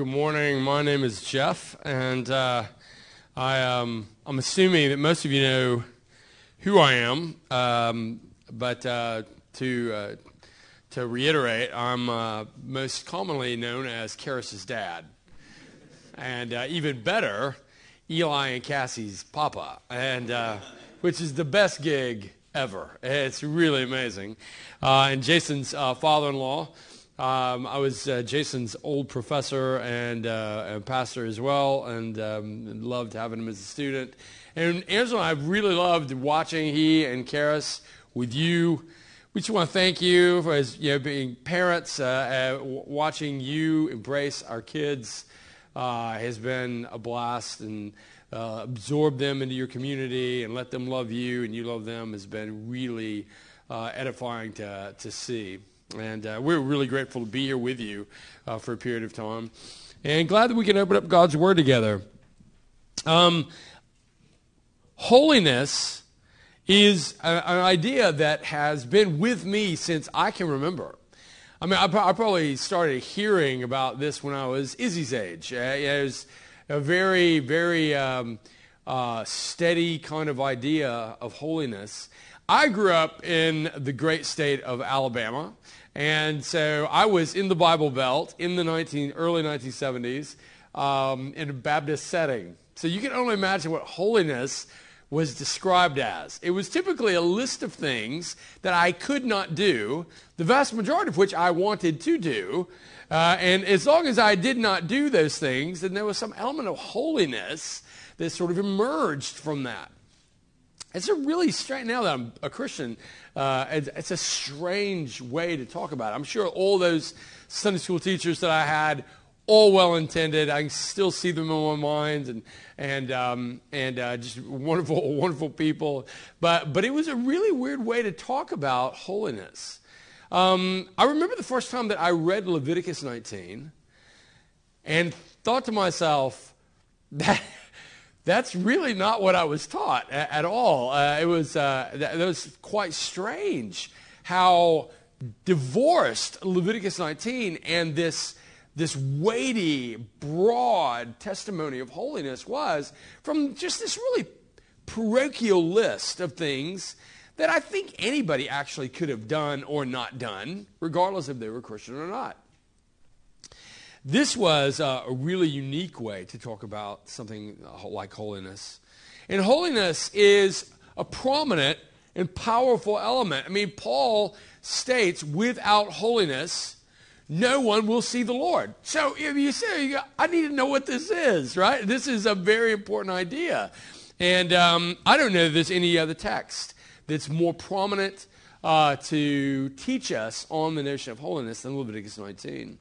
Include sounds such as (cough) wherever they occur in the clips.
good morning. My name is Jeff, and uh, I, um, I'm assuming that most of you know who I am. Um, but uh, to uh, to reiterate, I'm uh, most commonly known as Karis's dad, and uh, even better, Eli and Cassie's papa, and uh, which is the best gig ever. It's really amazing. and Jason's father-in-law. Um, I was uh, Jason's old professor and, uh, and, pastor as well, and um, loved having him as a student. And Angela, I really loved watching he and Karis with you. We just want to thank you for as you know, being parents, uh, uh watching you embrace our kids uh, has been a blast, and uh, absorb them into your community and let them love you, and you love them has been really edifying to to see. And uh, we're really grateful to be here with you uh, for a period of time. And glad that we can open up God's Word together. Um, holiness is a, an idea that has been with me since I can remember. I mean, I, I probably started hearing about this when I was Izzy's age. Uh, it was a very, very um, uh, steady kind of idea of holiness. I grew up in the great state of Alabama. And so I was in the Bible Belt in the 19, early 1970s um, in a Baptist setting. So you can only imagine what holiness was described as. It was typically a list of things that I could not do, the vast majority of which I wanted to do. Uh, and as long as I did not do those things, then there was some element of holiness that sort of emerged from that. It's a really strange, now that I'm a Christian, uh, it's, it's, a strange way to talk about it. I'm sure all those Sunday school teachers that I had, all well intended, I can still see them in my mind and, and, um, and uh, just wonderful, (laughs) wonderful people. But, but it was a really weird way to talk about holiness. Um, I remember the first time that I read Leviticus 19 and thought to myself, (laughs) that that's really not what I was taught at, at all. Uh, it was uh, that, that was quite strange how divorced Leviticus 19 and this this weighty, broad testimony of holiness was from just this really parochial list of things that I think anybody actually could have done or not done, regardless if they were Christian or not. This was a really unique way to talk about something uh, like holiness. And holiness is a prominent and powerful element. I mean, Paul states, without holiness, no one will see the Lord. So if you say, I need to know what this is, right? This is a very important idea. And um, I don't know if there's any other text that's more prominent uh, to teach us on the notion of holiness than Leviticus 19.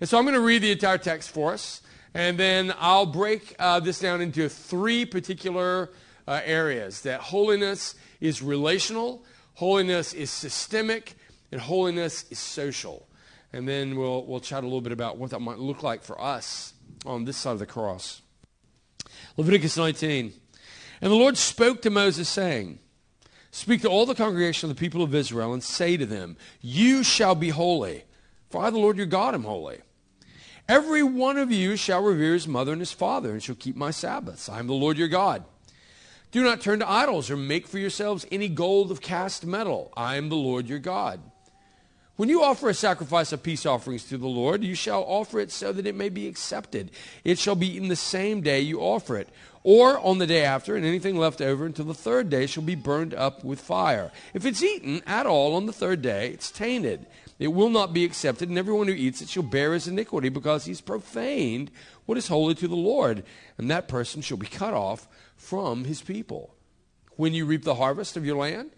And so I'm going to read the entire text for us, and then I'll break uh, this down into three particular uh, areas that holiness is relational, holiness is systemic, and holiness is social. And then we'll, we'll chat a little bit about what that might look like for us on this side of the cross. Leviticus 19. And the Lord spoke to Moses, saying, Speak to all the congregation of the people of Israel and say to them, You shall be holy for I, the Lord your God, am holy. Every one of you shall revere his mother and his father, and shall keep my Sabbaths. I am the Lord your God. Do not turn to idols or make for yourselves any gold of cast metal. I am the Lord your God. When you offer a sacrifice of peace offerings to the Lord, you shall offer it so that it may be accepted. It shall be in the same day you offer it, or on the day after, and anything left over until the third day shall be burned up with fire. If it's eaten at all on the third day, it's tainted. It will not be accepted, and everyone who eats it shall bear his iniquity, because he's profaned what is holy to the Lord, and that person shall be cut off from his people. When you reap the harvest of your land,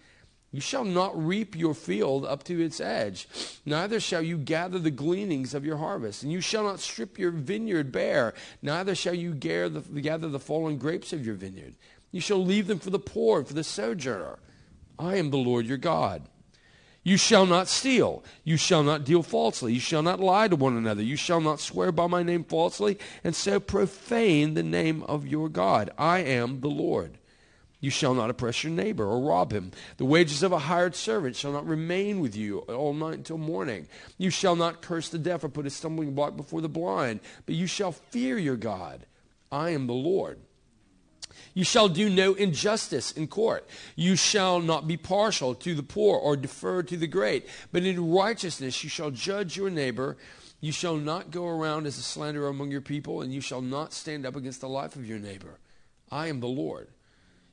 you shall not reap your field up to its edge, neither shall you gather the gleanings of your harvest, and you shall not strip your vineyard bare, neither shall you gather the, fallen grapes of your vineyard. You shall leave them for the poor and for the sojourner. I am the Lord your God. You shall not steal. You shall not deal falsely. You shall not lie to one another. You shall not swear by my name falsely, and so profane the name of your God. I am the Lord. You shall not oppress your neighbor or rob him. The wages of a hired servant shall not remain with you all night until morning. You shall not curse the deaf or put a stumbling block before the blind, but you shall fear your God. I am the Lord. You shall do no injustice in court. You shall not be partial to the poor or defer to the great, but in righteousness you shall judge your neighbor. You shall not go around as a slanderer among your people, and you shall not stand up against the life of your neighbor. I am the Lord.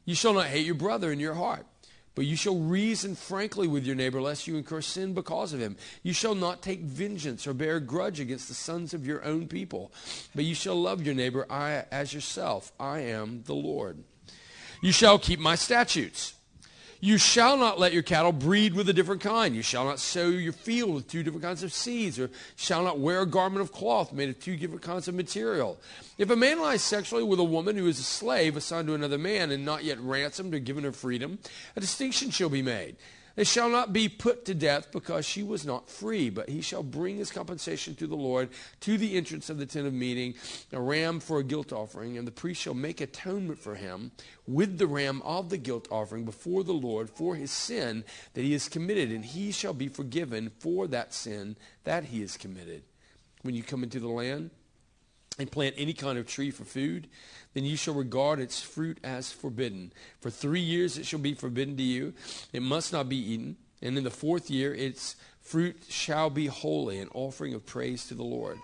You shall not hate your brother in your heart. But you shall reason frankly with your neighbor, lest you incur sin because of him. You shall not take vengeance or bear grudge against the sons of your own people, but you shall love your neighbor as yourself. I am the Lord. You shall keep my statutes. You shall not let your cattle breed with a different kind. You shall not sow your field with two different kinds of seeds, or shall not wear a garment of cloth made of two different kinds of material. If a man lies sexually with a woman who is a slave assigned to another man and not yet ransomed or given her freedom, a distinction shall be made. They shall not be put to death because she was not free, but he shall bring his compensation to the Lord to the entrance of the tent of meeting, a ram for a guilt offering, and the priest shall make atonement for him with the ram of the guilt offering before the Lord for his sin that he has committed, and he shall be forgiven for that sin that he has committed. When you come into the land, and plant any kind of tree for food, then you shall regard its fruit as forbidden. For three years it shall be forbidden to you. It must not be eaten. And in the fourth year its fruit shall be holy, an offering of praise to the Lord.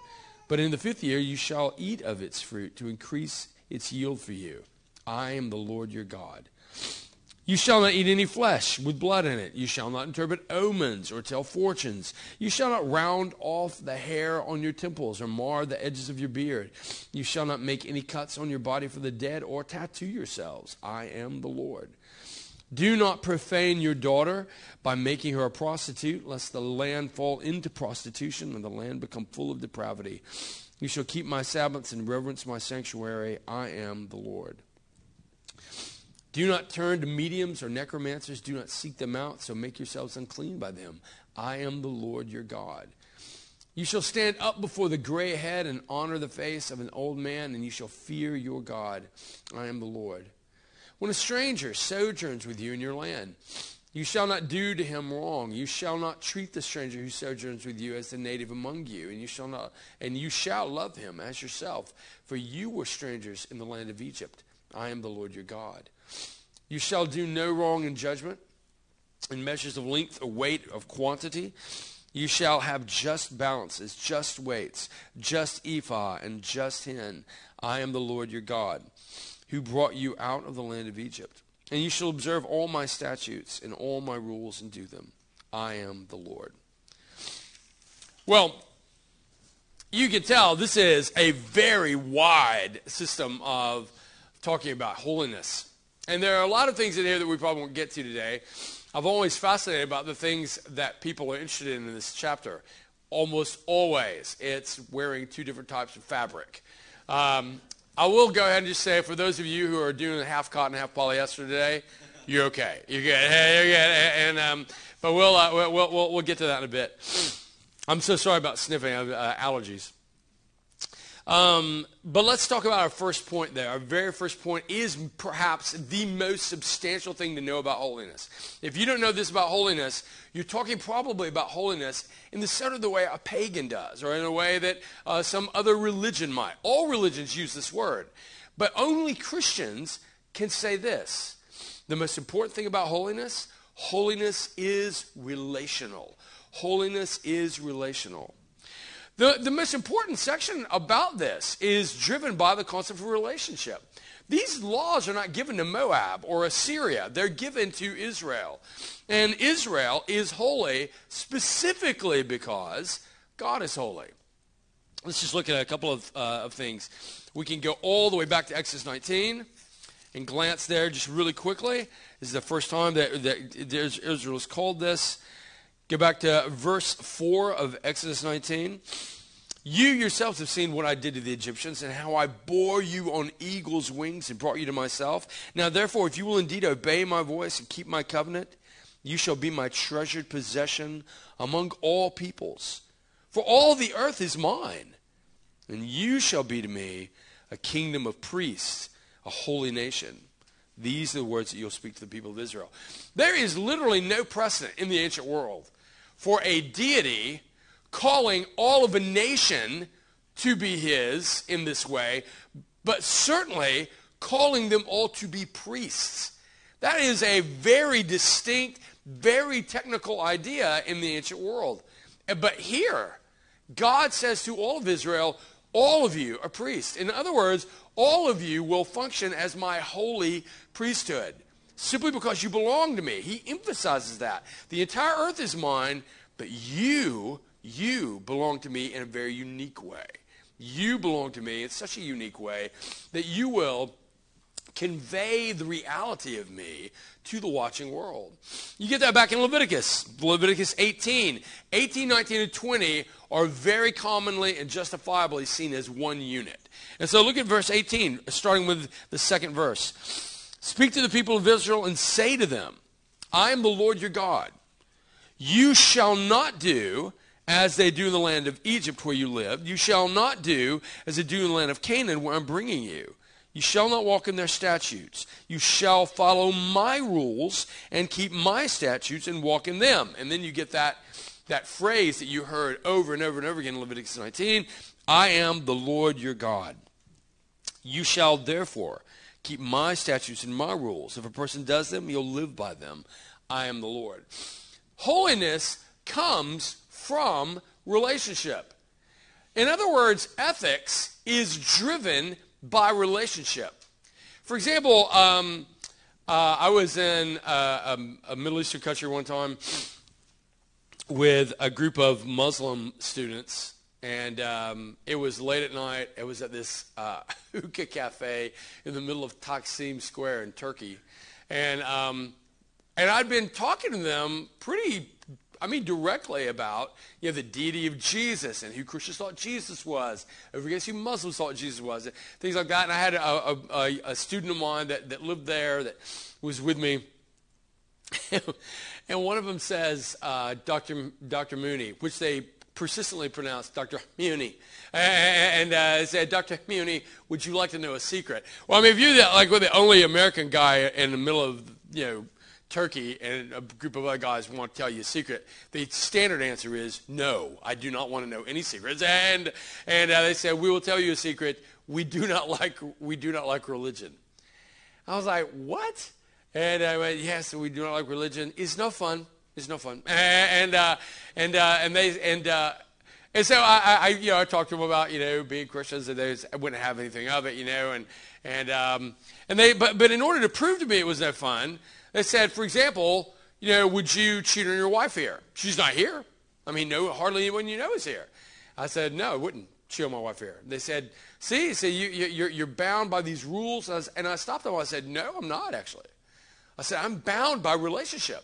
But in the fifth year you shall eat of its fruit to increase its yield for you. I am the Lord your God. You shall not eat any flesh with blood in it. You shall not interpret omens or tell fortunes. You shall not round off the hair on your temples or mar the edges of your beard. You shall not make any cuts on your body for the dead or tattoo yourselves. I am the Lord. Do not profane your daughter by making her a prostitute, lest the land fall into prostitution and the land become full of depravity. You shall keep my Sabbaths and reverence my sanctuary. I am the Lord. Do not turn to mediums or necromancers. Do not seek them out, so make yourselves unclean by them. I am the Lord your God. You shall stand up before the gray head and honor the face of an old man, and you shall fear your God. I am the Lord. When a stranger sojourns with you in your land, you shall not do to him wrong. You shall not treat the stranger who sojourns with you as the native among you, and you shall not and you shall love him as yourself, for you were strangers in the land of Egypt. I am the Lord your God. You shall do no wrong in judgment, in measures of length or weight of quantity. You shall have just balances, just weights, just ephah, and just hin. I am the Lord your God, who brought you out of the land of Egypt. And you shall observe all my statutes and all my rules and do them. I am the Lord. Well, you can tell this is a very wide system of talking about holiness. And there are a lot of things in here that we probably won't get to today. I've always fascinated about the things that people are interested in in this chapter. Almost always, it's wearing two different types of fabric. Um, I will go ahead and just say, for those of you who are doing half cotton, half polyester today, you're okay. You're good. Hey, you're good. And um, but we'll, uh, we'll, we'll we'll get to that in a bit. I'm so sorry about sniffing. Have uh, allergies. Um, but let's talk about our first point there. Our very first point is perhaps the most substantial thing to know about holiness. If you don't know this about holiness, you're talking probably about holiness in the sort of the way a pagan does, or in a way that uh, some other religion might. All religions use this word, but only Christians can say this. The most important thing about holiness, holiness is relational. Holiness is relational. The, the most important section about this is driven by the concept of relationship. These laws are not given to Moab or Assyria, they're given to Israel. And Israel is holy specifically because God is holy. Let's just look at a couple of, uh, of things. We can go all the way back to Exodus 19 and glance there just really quickly. This is the first time that, that Israel is called this. Go back to verse 4 of Exodus 19. You yourselves have seen what I did to the Egyptians and how I bore you on eagle's wings and brought you to myself. Now, therefore, if you will indeed obey my voice and keep my covenant, you shall be my treasured possession among all peoples. For all the earth is mine, and you shall be to me a kingdom of priests, a holy nation. These are the words that you'll speak to the people of Israel. There is literally no precedent in the ancient world for a deity calling all of a nation to be his in this way, but certainly calling them all to be priests. That is a very distinct, very technical idea in the ancient world. But here, God says to all of Israel, all of you are priests. In other words, all of you will function as my holy priesthood simply because you belong to me. He emphasizes that. The entire earth is mine, but you, you belong to me in a very unique way. You belong to me in such a unique way that you will convey the reality of me to the watching world. You get that back in Leviticus. Leviticus 18. 18, 19, and 20 are very commonly and justifiably seen as one unit. And so look at verse 18, starting with the second verse. Speak to the people of Israel and say to them, I am the Lord your God. You shall not do as they do in the land of Egypt where you lived. You shall not do as they do in the land of Canaan where I'm bringing you. You shall not walk in their statutes. You shall follow my rules and keep my statutes and walk in them. And then you get that, that phrase that you heard over and over and over again in Leviticus 19 I am the Lord your God. You shall therefore keep my statutes and my rules. If a person does them, he'll live by them. I am the Lord. Holiness comes from relationship. In other words, ethics is driven by relationship. For example, um, uh, I was in a, a, a, Middle Eastern country one time with a group of Muslim students, and um, it was late at night. It was at this uh, (laughs) hookah cafe in the middle of Taksim Square in Turkey, and um, and I'd been talking to them pretty I mean directly about you know, the deity of Jesus and who Christians thought Jesus was, over against who Muslims thought Jesus was, things like that. And I had a, a, a student of mine that, that lived there that was with me. (laughs) and one of them says, uh, Dr. Dr. Mooney, which they persistently pronounced Dr. Muni. And uh, said, Dr. Muni, would you like to know a secret? Well, I mean, if you're the, like the only American guy in the middle of, you know, Turkey and a group of other guys want to tell you a secret, the standard answer is no, I do not want to know any secrets. And, and uh, they said, we will tell you a secret. We do not (laughs) like, we do not like religion. I was like, what? And I went, yes, we do not like religion. It's no fun. It's no fun. And, uh, and, uh, and they, and, uh, and so I, I, you know, I talked to them about, you know, being Christians and they wouldn't have anything of it, you know, and, and, um, and they, but, but in order to prove to me it was no fun, they said, for example, you know, would you cheat on your wife here? She's not here. I mean, no, hardly anyone you know is here. I said, no, I wouldn't cheat on my wife here. They said, see, so you, you, are you're bound by these rules. And I, was, and I stopped them. I said, no, I'm not actually. I said, I'm bound by relationship.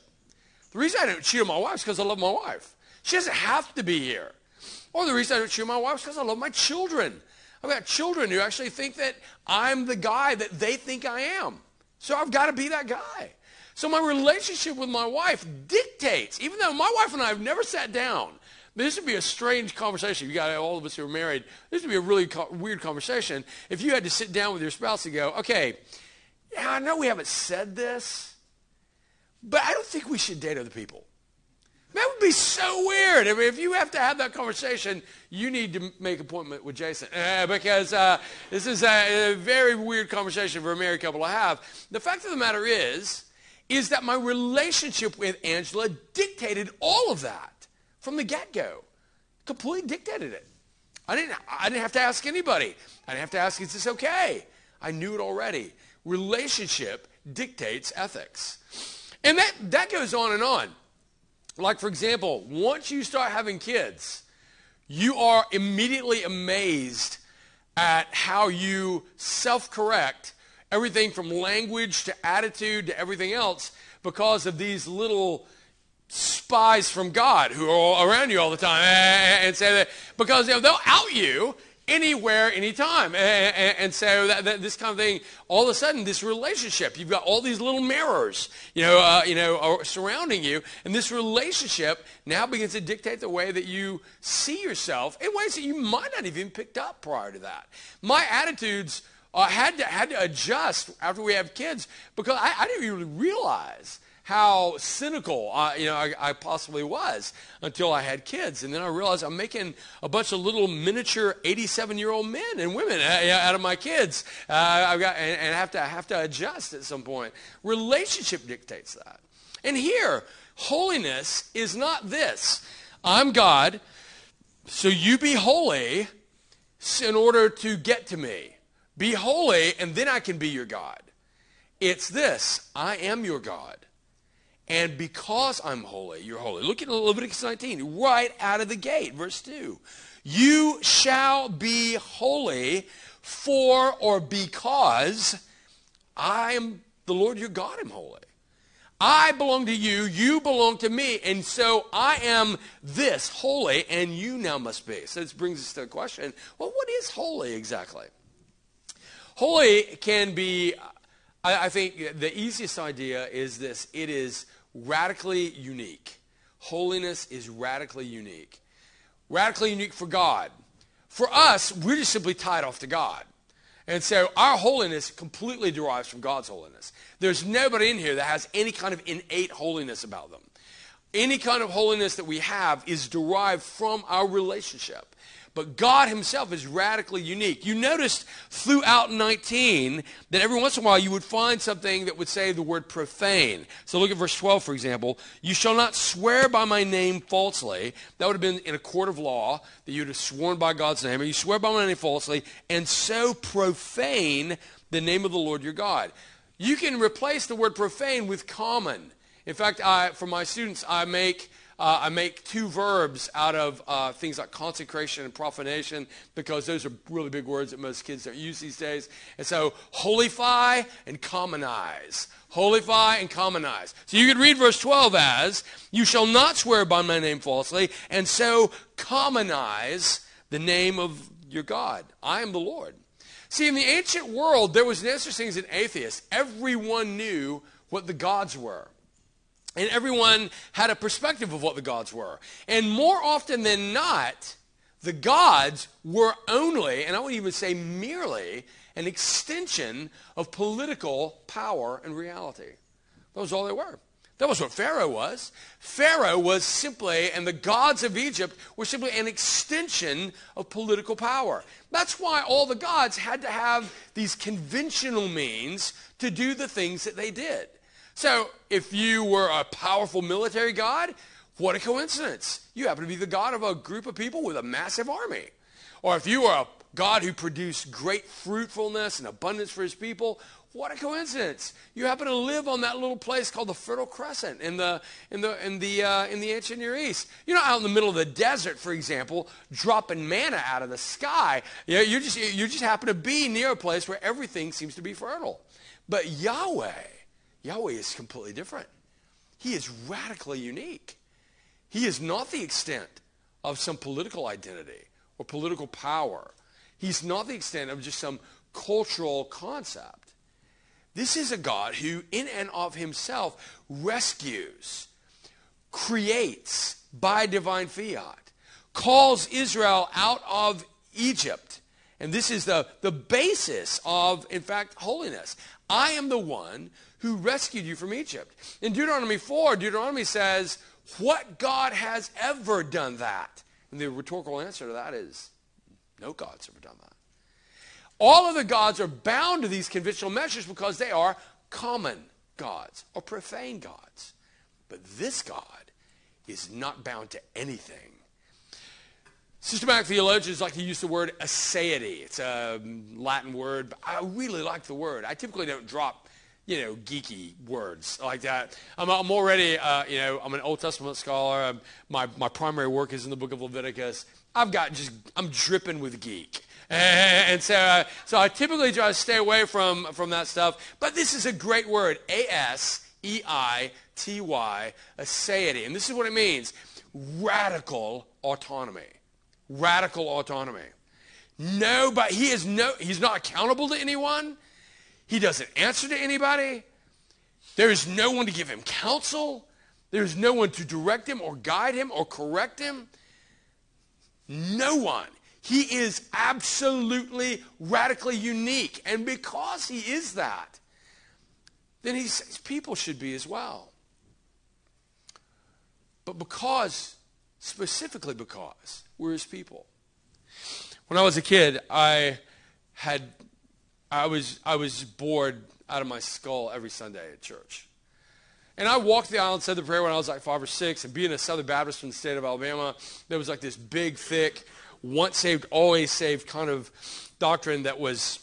The reason I don't cheat on my wife is because I love my wife. She doesn't have to be here. Or the reason I don't on my wife is because I love my children. I've got children who actually think that I'm the guy that they think I am. So I've got to be that guy. So my relationship with my wife dictates, even though my wife and I have never sat down, this would be a strange conversation. You got all of us who are married. This would be a really co- weird conversation if you had to sit down with your spouse and go, okay, yeah, I know we haven't said this, but I don't think we should date other people. That would be so weird. I mean, if you have to have that conversation, you need to make appointment with Jason uh, because uh, this is a, a very weird conversation for a married couple to have. The fact of the matter is, is that my relationship with Angela dictated all of that from the get-go. Completely dictated it. I didn't, I didn't have to ask anybody. I didn't have to ask, is this okay? I knew it already. Relationship dictates ethics. And that, that goes on and on. Like, for example, once you start having kids, you are immediately amazed at how you self correct everything from language to attitude to everything else because of these little spies from God who are around you all the time eh, eh, eh, and say that because you know, they'll out you anywhere, anytime. And, and, so that, that, this kind of thing, all of a sudden, this relationship, you've got all these little mirrors, you know, uh, you know, surrounding you, and this relationship now begins to dictate the way that you see yourself in ways that you might not even picked up prior to that. My attitudes uh, had, to, had to adjust after we have kids because I, I didn't even realize how cynical uh, you know I, I, possibly was until I had kids, and then I realized I'm making a bunch of little miniature 87 year old men and women uh, out of my kids. Uh, I've got and, and have to have to adjust at some point. Relationship dictates that, and here holiness is not this. I'm God, so you be holy in order to get to me. Be holy, and then I can be your God. It's this I am your God. And because I'm holy, you're holy. Look at Leviticus 19, right out of the gate, verse 2. You shall be holy for or because I am the Lord your God I'm holy. I belong to you, you belong to me, and so I am this, holy, and you now must be. So this brings us to the question well, what is holy exactly? Holy can be, I, I think the easiest idea is this it is radically unique. Holiness is radically unique. Radically unique for God. For us, we're just simply tied off to God. And so our holiness completely derives from God's holiness. There's nobody in here that has any kind of innate holiness about them. Any kind of holiness that we have is derived from our relationship. But God Himself is radically unique. You noticed throughout 19 that every once in a while you would find something that would say the word profane. So look at verse 12, for example. You shall not swear by my name falsely. That would have been in a court of law that you'd have sworn by God's name. Or you swear by my name falsely and so profane the name of the Lord your God. You can replace the word profane with common. In fact, I, for my students, I make uh, I make two verbs out of uh, things like consecration and profanation because those are really big words that most kids don't use these days. And so, holify and commonize. Holify and commonize. So you could read verse 12 as, You shall not swear by my name falsely, and so commonize the name of your God. I am the Lord. See, in the ancient world, there was no such thing as an atheist. Everyone knew what the gods were. And everyone had a perspective of what the gods were. And more often than not, the gods were only, and I would even say merely, an extension of political power and reality. That was all they were. That was what Pharaoh was. Pharaoh was simply, and the gods of Egypt were simply an extension of political power. That's why all the gods had to have these conventional means to do the things that they did. So if you were a powerful military god, what a coincidence. You happen to be the god of a group of people with a massive army. Or if you were a God who produced great fruitfulness and abundance for his people, what a coincidence. You happen to live on that little place called the Fertile Crescent in the, in the, in the, uh, in the ancient Near East. You're not out in the middle of the desert, for example, dropping manna out of the sky. You, know, you, just, you just happen to be near a place where everything seems to be fertile. But Yahweh, Yahweh is completely different. He is radically unique. He is not the extent of some political identity or political power. He's not the extent of just some cultural concept. This is a God who, in and of himself, rescues, creates by divine fiat, calls Israel out of Egypt. And this is the, the basis of, in fact, holiness. I am the one who rescued you from Egypt. In Deuteronomy 4, Deuteronomy says, What God has ever done that? And the rhetorical answer to that is, No God's ever done that. All of the gods are bound to these conventional measures because they are common gods or profane gods. But this God is not bound to anything. Systematic theologians like to use the word aseity. It's a Latin word, but I really like the word. I typically don't drop you know, geeky words like that. I'm, I'm already, uh, you know, I'm an Old Testament scholar. I'm, my, my primary work is in the book of Leviticus. I've got just, I'm dripping with geek. (laughs) And so, uh, so I typically try to stay away from, from that stuff. But this is a great word, A-S-E-I-T-Y, aseity. And this is what it means, radical autonomy. Radical autonomy. No, but he is no, he's not accountable to anyone. He doesn't answer to anybody. There is no one to give him counsel. There's no one to direct him or guide him or correct him. No one. He is absolutely, radically unique. And because he is that, then he people should be as well. But because, specifically because, we're his people. When I was a kid, I had I was I was bored out of my skull every Sunday at church. And I walked the aisle and said the prayer when I was like five or six. And being a Southern Baptist from the state of Alabama, there was like this big, thick, once saved, always saved kind of doctrine that was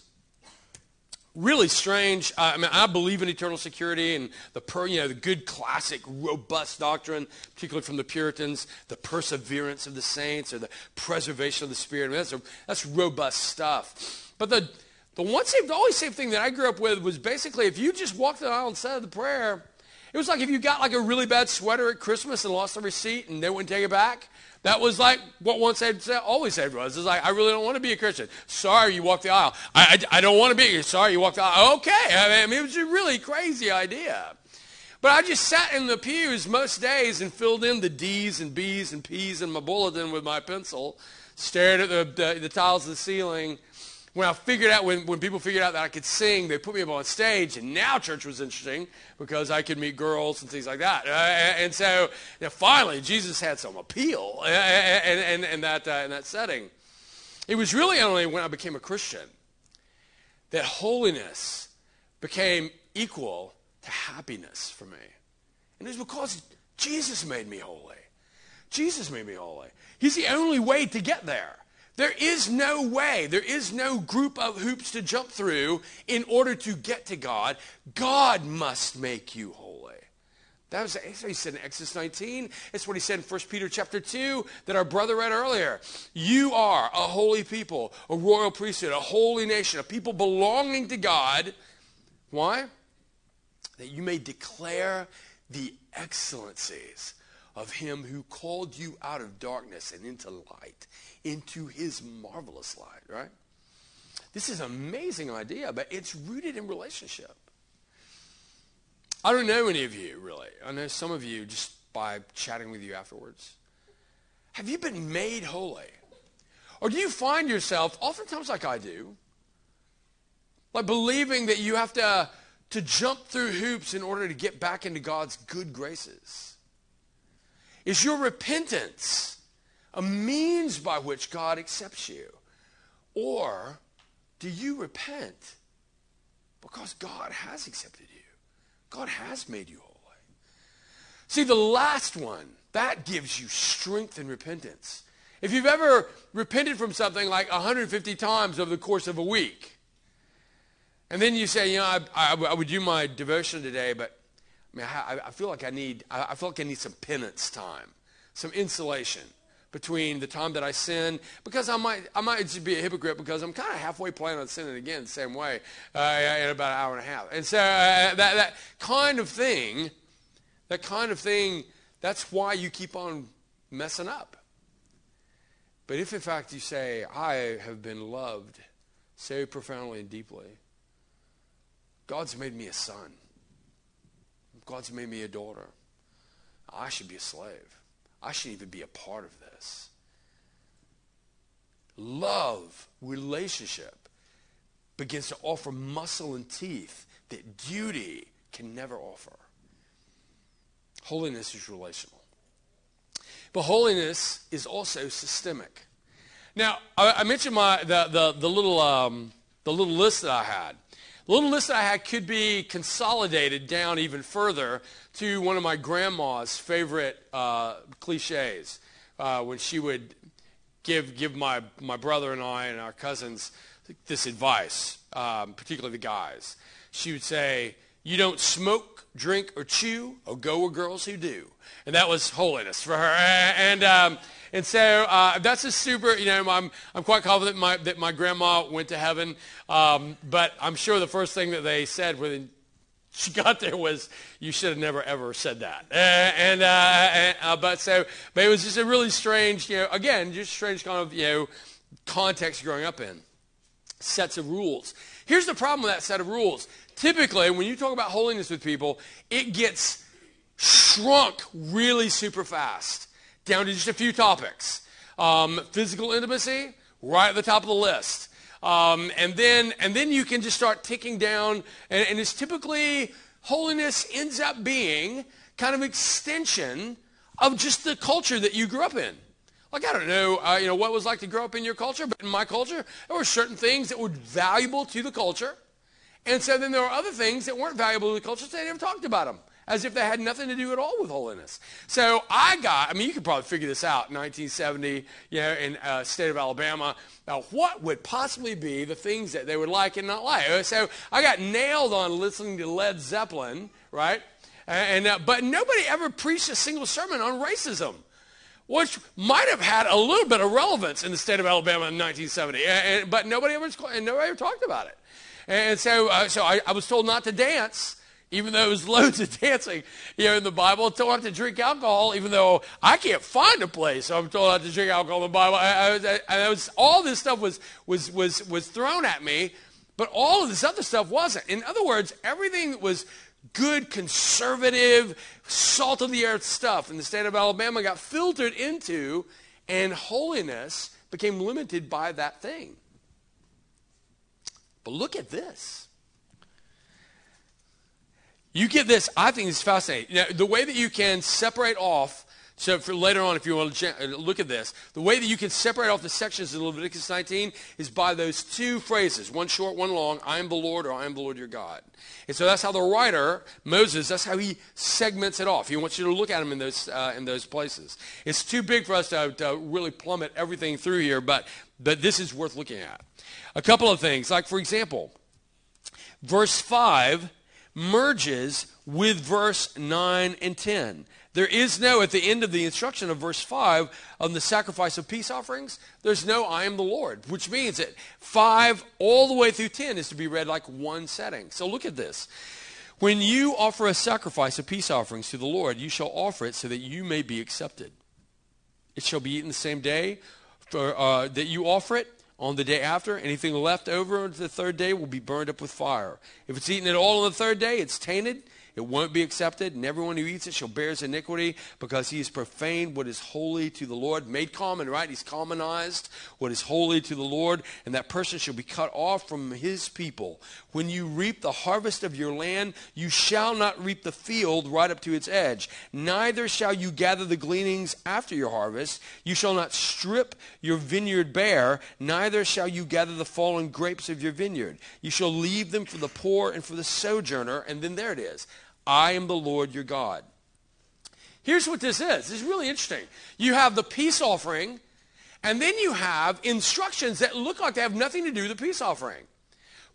really strange. I mean, I believe in eternal security and the per, you know the good classic robust doctrine, particularly from the Puritans, the perseverance of the saints or the preservation of the spirit. I mean, that's a, that's robust stuff. But the the once saved always saved thing that I grew up with was basically if you just walked the aisle and said the prayer, it was like if you got like a really bad sweater at Christmas and lost the receipt and they wouldn't take it back. That was like what once saved always saved was. It's like, I really don't want to be a Christian. Sorry, you walked the aisle. I, I, I don't want to be. Sorry, you walked the aisle. Okay. I mean, it was a really crazy idea. But I just sat in the pews most days and filled in the D's and B's and P's in my bulletin with my pencil, stared at the, the, the tiles of the ceiling, when I figured out, when, when people figured out that I could sing, they put me up on stage, and now church was interesting because I could meet girls and things like that. Uh, and so you know, finally, Jesus had some appeal uh, in, in, in that, uh, in that setting. It was really only when I became a Christian that holiness became equal to happiness for me. And it's because Jesus made me holy. Jesus made me holy. He's the only way to get there. There is no way, there is no group of hoops to jump through in order to get to God. God must make you holy. That was what he said in Exodus 19. It's what he said in 1 Peter chapter 2 that our brother read earlier. You are a holy people, a royal priesthood, a holy nation, a people belonging to God. Why? That you may declare the excellencies of him who called you out of darkness and into light into his marvelous light, right? This is an amazing idea, but it's rooted in relationship. I don't know any of you, really. I know some of you just by chatting with you afterwards. Have you been made holy? Or do you find yourself, oftentimes like I do, like believing that you have to, to jump through hoops in order to get back into God's good graces? Is your repentance a means by which God accepts you? Or do you repent because God has accepted you? God has made you holy. See, the last one, that gives you strength and repentance. If you've ever repented from something like 150 times over the course of a week, and then you say, you know, I, I, I would do my devotion today, but I mean, I, I feel like I need, I feel like I need some penance time, some insulation between the time that I sin, because I might, I might just be a hypocrite because I'm kind of halfway planning on sinning again the same way uh, in about an hour and a half. And so uh, that, that kind of thing, that kind of thing, that's why you keep on messing up. But if in fact you say, I have been loved so profoundly and deeply, God's made me a son. God's made me a daughter. I should be a slave. I shouldn't even be a part of this. Love, relationship, begins to offer muscle and teeth that duty can never offer. Holiness is relational. But holiness is also systemic. Now, I, I mentioned my, the, the, the, little, um, the little list that I had. The little list I had could be consolidated down even further to one of my grandma's favorite uh, cliches uh, when she would give, give my, my brother and I and our cousins this advice, um, particularly the guys. She would say, you don't smoke, drink, or chew, or go with girls who do. And that was holiness for her. And, um, and so uh, that's a super, you know, I'm, I'm quite confident my, that my grandma went to heaven. Um, but I'm sure the first thing that they said when she (laughs) got there was, you should have never, ever said that. Uh, and, uh, and uh, but so, but it was just a really strange, you know, again, just strange kind of, you know, context growing up in. Sets of rules. Here's the problem with that set of rules. Typically, when you talk about holiness with people, it gets shrunk really super fast down to just a few topics. Um, physical intimacy, right at the top of the list. Um, and then and then you can just start ticking down, and, and it's typically holiness ends up being kind of extension of just the culture that you grew up in. Like I don't know, uh, you know what it was like to grow up in your culture, but in my culture, there were certain things that were valuable to the culture, and so then there were other things that weren't valuable to the culture, so they never talked about them as if they had nothing to do at all with holiness. So I got, I mean, you could probably figure this out in 1970, you know, in uh, state of Alabama. Now, what would possibly be the things that they would like and not like? So I got nailed on listening to Led Zeppelin, right? And, uh, but nobody ever preached a single sermon on racism which might have had a little bit of relevance in the state of Alabama in 1970, and, but nobody ever, and nobody ever talked about it. And so, uh, so I, I was told not to dance even though there's (laughs) loads of dancing, you know, in the Bible. I'm told not to drink alcohol, even though I can't find a place. I'm told not to drink alcohol in the Bible. I, I, I was, all this stuff was, was, was, was thrown at me, but all of this other stuff wasn't. In other words, everything that was good, conservative, salt of the earth stuff in the state of Alabama got filtered into, and holiness became limited by that thing. But look at this. You get this, I think it's fascinating. Now, the way that you can separate off, so for later on, if you want to look at this, the way that you can separate off the sections of Leviticus 19 is by those two phrases, one short, one long, I am the Lord or I am the Lord your God. And so that's how the writer, Moses, that's how he segments it off. He wants you to look at them in those, uh, in those places. It's too big for us to, to really plummet everything through here, but, but this is worth looking at. A couple of things, like for example, verse 5 merges with verse 9 and 10. There is no, at the end of the instruction of verse 5 on the sacrifice of peace offerings, there's no I am the Lord, which means that 5 all the way through 10 is to be read like one setting. So look at this. When you offer a sacrifice of peace offerings to the Lord, you shall offer it so that you may be accepted. It shall be eaten the same day for, uh, that you offer it on the day after. Anything left over on the third day will be burned up with fire. If it's eaten at all on the third day, it's tainted it won't be accepted, and everyone who eats it shall bear his iniquity, because he has profaned what is holy to the Lord. Made common, right? He's commonized what is holy to the Lord, and that person shall be cut off from his people. When you reap the harvest of your land, you shall not reap the field right up to its edge. Neither shall you gather the gleanings after your harvest. You shall not strip your vineyard bare, neither shall you gather the fallen grapes of your vineyard. You shall leave them for the poor and for the sojourner, and then there it is. I am the Lord your God. Here's what this is. This is really interesting. You have the peace offering, and then you have instructions that look like they have nothing to do with the peace offering.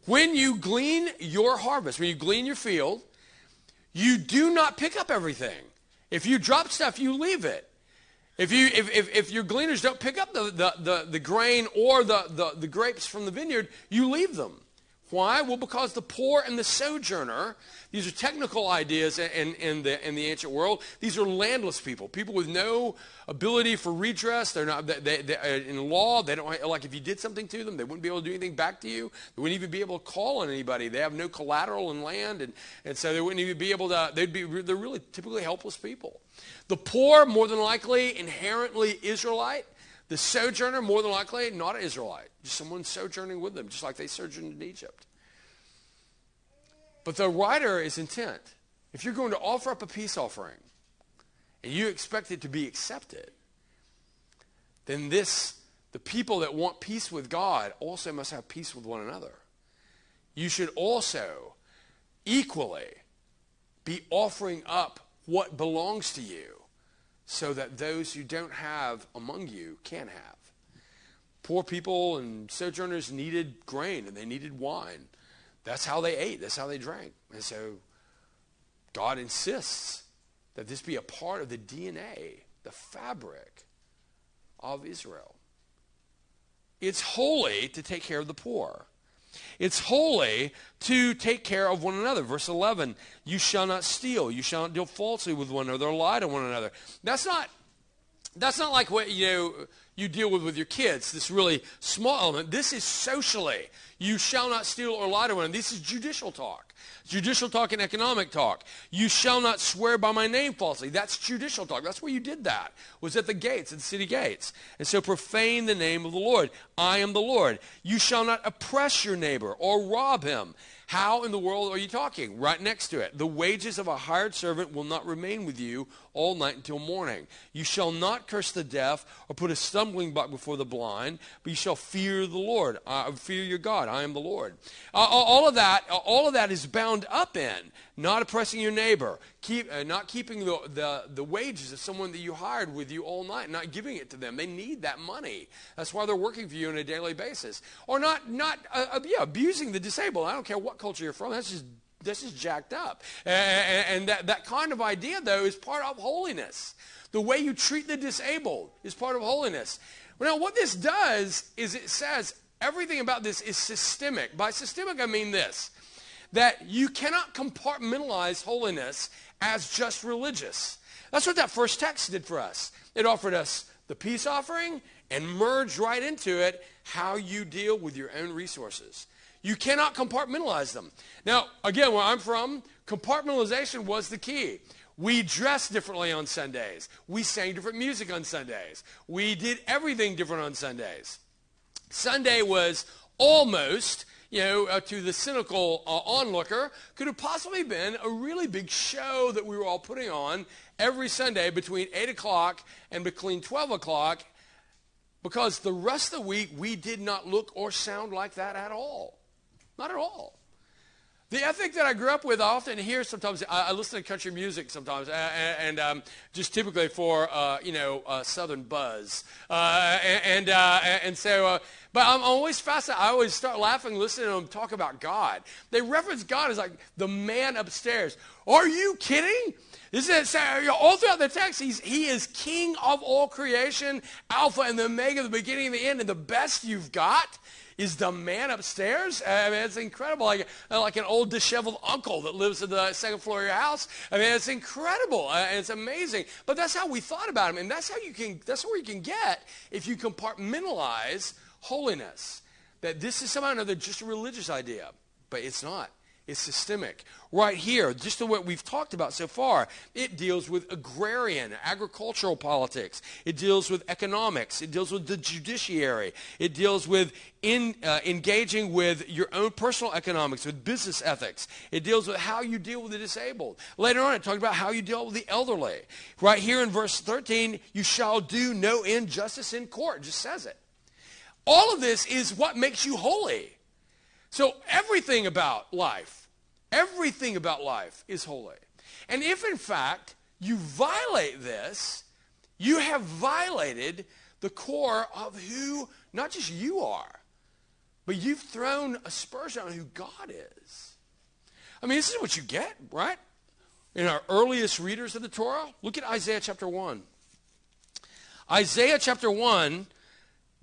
When you glean your harvest, when you glean your field, you do not pick up everything. If you drop stuff, you leave it. If, you, if, if, if your gleaners don't pick up the, the, the, the grain or the, the, the grapes from the vineyard, you leave them. Why? Well, because the poor and the sojourner, these are technical ideas in, in, the, in the ancient world. These are landless people, people with no ability for redress. They're not, they, they, uh, in law, they don't, like if you did something to them, they wouldn't be able to do anything back to you. They wouldn't even be able to call on anybody. They have no collateral in land, and, and so they wouldn't even be able to, they'd be, they're really typically helpless people. The poor, more than likely, inherently Israelite. The sojourner, more than likely, not an Israelite, just someone sojourning with them, just like they sojourned in Egypt. But the writer is intent. If you're going to offer up a peace offering and you expect it to be accepted, then this, the people that want peace with God also must have peace with one another. You should also equally be offering up what belongs to you so that those who don't have among you can have. Poor people and sojourners needed grain and they needed wine. That's how they ate, that's how they drank. And so God insists that this be a part of the DNA, the fabric of Israel. It's holy to take care of the poor. It's holy to take care of one another. Verse 11, you shall not steal. You shall not deal falsely with one another lie to one another. That's not, that's not like what, you know, you deal with with your kids, this really small element. This is socially. You shall not steal or lie to one. This is judicial talk. Judicial talk and economic talk. You shall not swear by my name falsely. That's judicial talk. That's where you did that. Was at the gates, at the city gates. And so profane the name of the Lord. I am the Lord. You shall not oppress your neighbor or rob him. How in the world are you talking? Right next to it. The wages of a hired servant will not remain with you all night until morning. You shall not curse the deaf or put a stumbling block before the blind, but you shall fear the Lord. Uh, fear your God. I am the Lord. Uh, all of that, all of that is bound up in not oppressing your neighbor, keep, uh, not keeping the, the, the wages of someone that you hired with you all night, not giving it to them. They need that money. That's why they're working for you on a daily basis. Or not, not uh, uh yeah, abusing the disabled. I don't care what culture you're from. That's just, that's is jacked up. And, and that, that kind of idea, though, is part of holiness. The way you treat the disabled is part of holiness. Now, what this does is it says everything about this is systemic. By systemic, I mean this that you cannot compartmentalize holiness as just religious. That's what that first text did for us. It offered us the peace offering and merged right into it how you deal with your own resources. You cannot compartmentalize them. Now, again, where I'm from, compartmentalization was the key. We dressed differently on Sundays. We sang different music on Sundays. We did everything different on Sundays. Sunday was almost you know, uh, to the cynical uh, onlooker, could have possibly been a really big show that we were all putting on every Sunday between 8 o'clock and between 12 o'clock because the rest of the week we did not look or sound like that at all. Not at all. The ethic that I grew up with, I often hear sometimes, I, I listen to country music sometimes, and, and um, just typically for, uh, you know, uh, Southern buzz. Uh, and, uh, and so, uh, but I'm always fascinated. I always start laughing listening to them talk about God. They reference God as like the man upstairs. Are you kidding? This is all throughout the text. He is king of all creation, Alpha and the Omega, the beginning and the end, and the best you've got is the man upstairs. I mean, it's incredible. Like, like an old disheveled uncle that lives in the second floor of your house. I mean, it's incredible. Uh, it's amazing. But that's how we thought about him. And that's how you can, that's where you can get if you compartmentalize holiness. That this is somehow another just a religious idea. But it's not is systemic. Right here, just to what we've talked about so far, it deals with agrarian, agricultural politics. It deals with economics. It deals with the judiciary. It deals with in, uh, engaging with your own personal economics, with business ethics. It deals with how you deal with the disabled. Later on, it talks about how you deal with the elderly. Right here in verse 13, you shall do no injustice in court. It just says it. All of this is what makes you holy. So everything about life, everything about life is holy. And if in fact you violate this, you have violated the core of who not just you are, but you've thrown aspersion on who God is. I mean, this is what you get, right? In our earliest readers of the Torah, look at Isaiah chapter 1. Isaiah chapter 1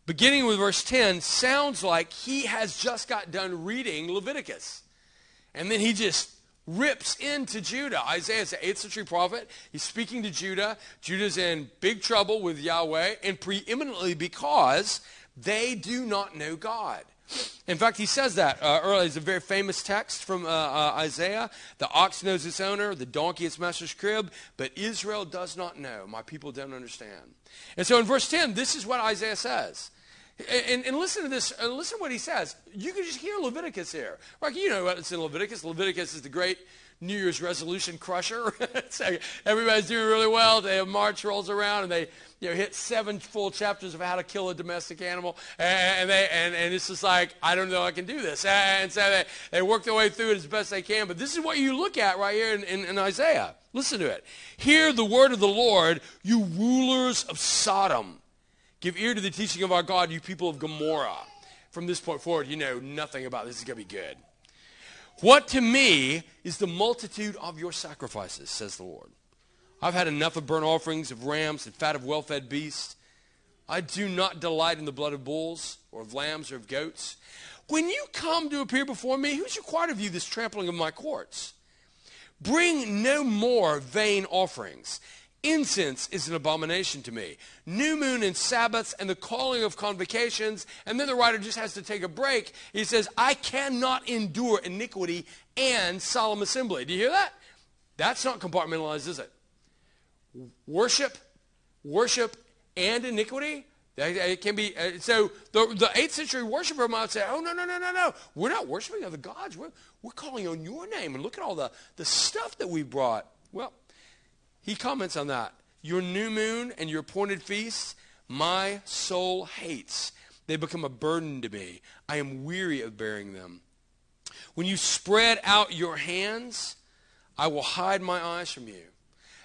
beginning with verse 10, sounds like he has just got done reading Leviticus. And then he just rips into Judah. Isaiah is an 8th century prophet. He's speaking to Judah. Judah's in big trouble with Yahweh, and preeminently because they do not know God. In fact, he says that uh, earlier. It's a very famous text from uh, uh, Isaiah. The ox knows its owner, the donkey its master's crib, but Israel does not know. My people don't understand. And so in verse 10, this is what Isaiah says. And, and, listen to this. Uh, listen to what he says. You can just hear Leviticus here. Like you know what's in Leviticus. Leviticus is the great New Year's resolution crusher. (laughs) everybody's doing really well. They have March rolls around and they you know hit seven full chapters of how to kill a domestic animal, and they and, and it's just like I don't know I can do this. And so they, they work their way through it as best they can. But this is what you look at right here in, in, in Isaiah. Listen to it. Hear the word of the Lord, you rulers of Sodom. Give ear to the teaching of our God, you people of Gomorrah. From this point forward, you know nothing about this. Is going to be good. What to me is the multitude of your sacrifices, says the Lord. I've had enough of burnt offerings, of rams, and fat of well fed beasts. I do not delight in the blood of bulls, or of lambs, or of goats. When you come to appear before me, who's required of you this trampling of my courts? Bring no more vain offerings Incense is an abomination to me. New moon and Sabbaths and the calling of convocations. And then the writer just has to take a break. He says, I cannot endure iniquity and solemn assembly. Do you hear that? That's not compartmentalized, is it? Worship, worship, and iniquity. It can be uh, so. The, the eighth century worshiper might say, "Oh no, no, no, no, no! We're not worshiping other gods. We're we're calling on your name. And look at all the the stuff that we brought." Well, he comments on that. Your new moon and your appointed feasts, my soul hates. They become a burden to me. I am weary of bearing them. When you spread out your hands, I will hide my eyes from you.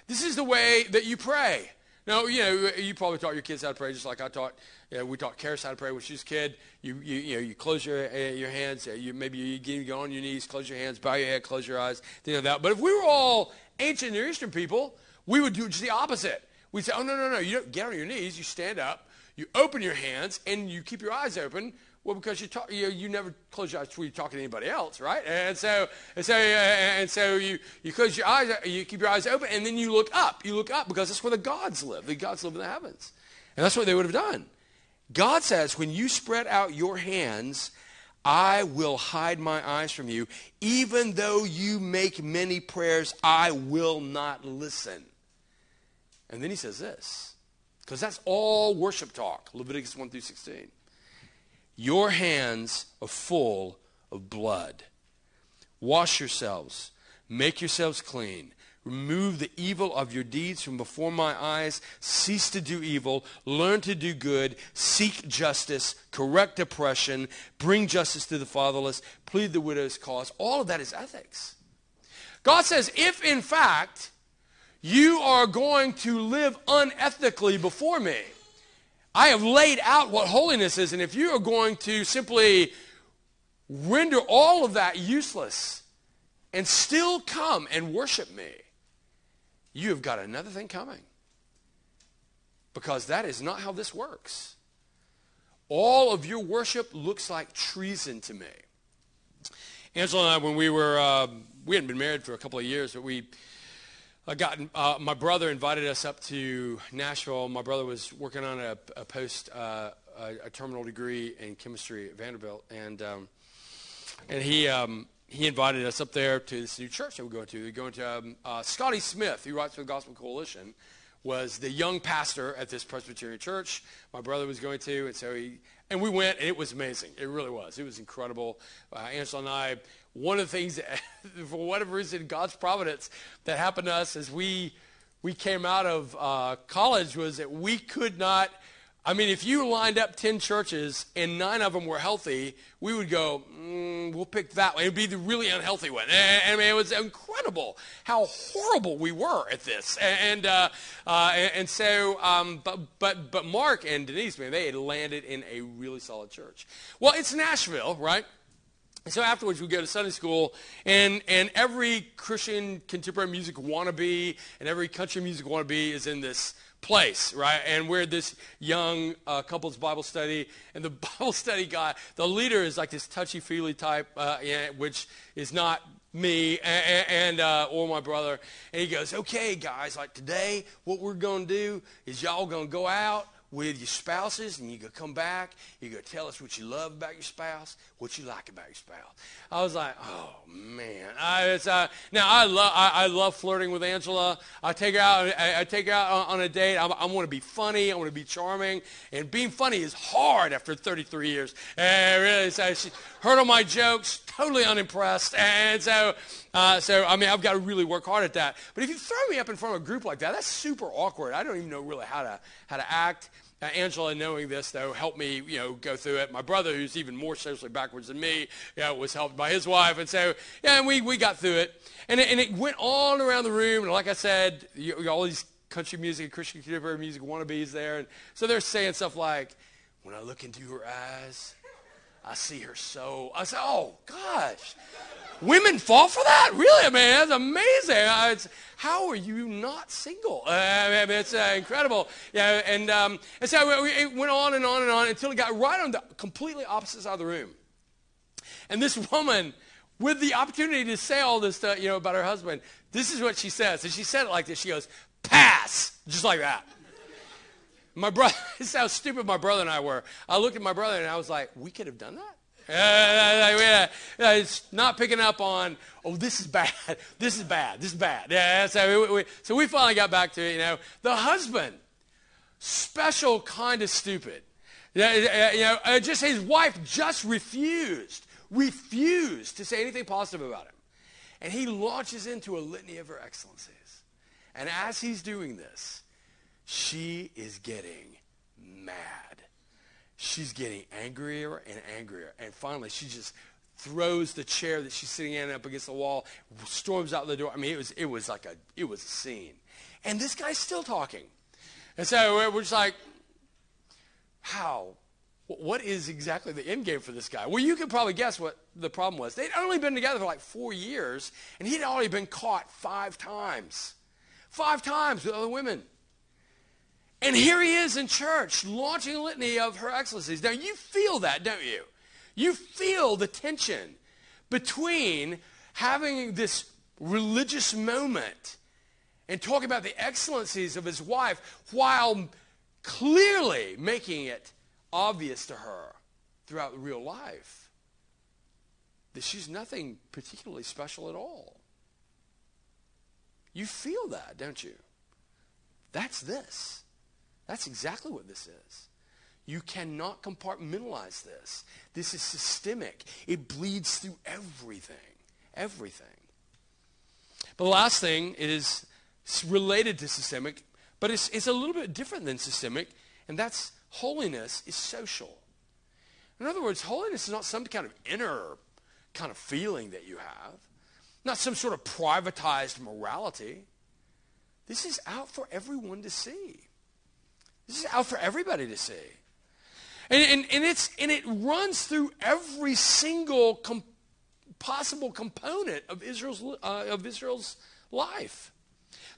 This is the way that you pray. Now, you know, you probably taught your kids how to pray just like I taught. You know, we taught Karis how to pray when she was a kid. You, you, you know, you close your, uh, your hands. Uh, you, maybe you get you on your knees, close your hands, bow your head, close your eyes, things like that. But if we were all ancient Near Eastern people, we would do just the opposite. We'd say, oh, no, no, no. You don't get on your knees. You stand up. You open your hands, and you keep your eyes open. Well, because you talk, you, you never close your eyes when you're talking to anybody else, right? And so, and so, uh, and so you, you close your eyes, you keep your eyes open, and then you look up. You look up because that's where the gods live. The gods live in the heavens, and that's what they would have done. God says, when you spread out your hands, I will hide my eyes from you. Even though you make many prayers, I will not listen. And then he says this, because that's all worship talk, Leviticus 1 through 16. Your hands are full of blood. Wash yourselves, make yourselves clean. Remove the evil of your deeds from before my eyes. Cease to do evil. Learn to do good. Seek justice. Correct oppression. Bring justice to the fatherless. Plead the widow's cause. All of that is ethics. God says, if in fact you are going to live unethically before me. I have laid out what holiness is, and if you are going to simply render all of that useless and still come and worship me, you have got another thing coming. Because that is not how this works. All of your worship looks like treason to me. Angela and I, when we were, uh, we hadn't been married for a couple of years, but we I got uh, my brother invited us up to Nashville. My brother was working on a, a post uh, a, a, terminal degree in chemistry at Vanderbilt, and um, and he um, he invited us up there to this new church that we're going to. We're going to um, uh, Scotty Smith, who writes for the Gospel Coalition, was the young pastor at this Presbyterian church. My brother was going to, and so he and we went, and it was amazing. It really was. It was incredible. Uh, Angela and I one of the things, that, (laughs) for whatever reason, God's providence that happened to us as we we came out of uh, college was that we could not. I mean, if you lined up 10 churches and nine of them were healthy, we would go, mm, we'll pick that one. It would be the really unhealthy one. And, mean, it was incredible how horrible we were at this. And, uh, uh, and, and, so, um, but, but, but Mark and Denise, man, they had landed in a really solid church. Well, it's Nashville, right? So afterwards, we go to Sunday school, and, and every Christian contemporary music wannabe and every country music wannabe is in this place, right? And we're this young uh, couples Bible study, and the (laughs) Bible study guy, the leader is like this touchy-feely type, uh, which is not me and, and uh, or my brother. And he goes, "Okay, guys, like today, what we're gonna do is y'all gonna go out." With your spouses and you go come back, you go tell us what you love about your spouse, what you like about your spouse. I was like, oh man. I, uh, now I love I, I, love flirting with Angela. I take her out I, I take her out on, on a date. I, I want to be funny. I want to be charming. And being funny is hard after 33 years. And really, so she heard all my jokes, totally unimpressed. And so uh, so I mean I've got to really work hard at that. But if you throw me up in front of a group like that, that's super awkward. I don't even know really how to how to act. Uh, Angela, knowing this, though, helped me, you know, go through it. My brother, who's even more socially backwards than me, you know, was helped by his wife. And so, yeah, and we, we got through it. And, it. and it went all around the room. And like I said, you, all these country music, and Christian contemporary music wannabes there. And so they're saying stuff like, when I look into her eyes, I see her so. I said, oh, gosh. Women fall for that? Really? I mean, that's amazing. How are you not single? Uh, I mean, it's uh, incredible. Yeah, and, um, and so it went on and on and on until it got right on the completely opposite side of the room. And this woman, with the opportunity to say all this stuff, you know, about her husband, this is what she says. And she said it like this. She goes, pass, just like that. My brother, (laughs) this is how stupid my brother and I were. I looked at my brother and I was like, we could have done that? (laughs) It's not picking up on, oh, this is bad. (laughs) This is bad. This is bad. Yeah, so we, we, so we finally got back to it, you know. The husband, special kind of stupid. You know, just his wife just refused, refused to say anything positive about him. And he launches into a litany of her excellencies. And as he's doing this, she is getting mad. She's getting angrier and angrier. And finally, she just throws the chair that she's sitting in up against the wall, storms out the door. I mean, it was, it was like a, it was a scene. And this guy's still talking. And so we're just like, how? What is exactly the end game for this guy? Well, you can probably guess what the problem was. They'd only been together for like four years, and he'd already been caught five times. Five times with other women. And here he is in church launching a litany of her excellencies. Now, you feel that, don't you? You feel the tension between having this religious moment and talking about the excellencies of his wife while clearly making it obvious to her throughout real life that she's nothing particularly special at all. You feel that, don't you? That's this. That's exactly what this is. You cannot compartmentalize this. This is systemic. It bleeds through everything. Everything. But the last thing is related to systemic, but it's, it's a little bit different than systemic, and that's holiness is social. In other words, holiness is not some kind of inner kind of feeling that you have, not some sort of privatized morality. This is out for everyone to see. This is out for everybody to see. And, and, and, it's, and it runs through every single com- possible component of Israel's, uh, of Israel's life.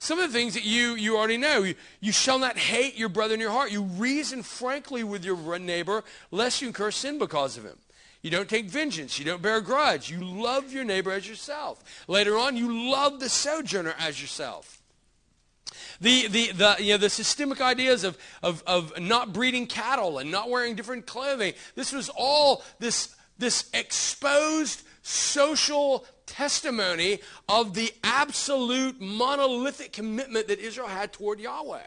Some of the things that you, you already know. You, you shall not hate your brother in your heart. You reason frankly with your neighbor, lest you incur sin because of him. You don't take vengeance. You don't bear a grudge. You love your neighbor as yourself. Later on, you love the sojourner as yourself. The, the, the, you know, the systemic ideas of, of, of not breeding cattle and not wearing different clothing, this was all this, this exposed social testimony of the absolute monolithic commitment that Israel had toward Yahweh.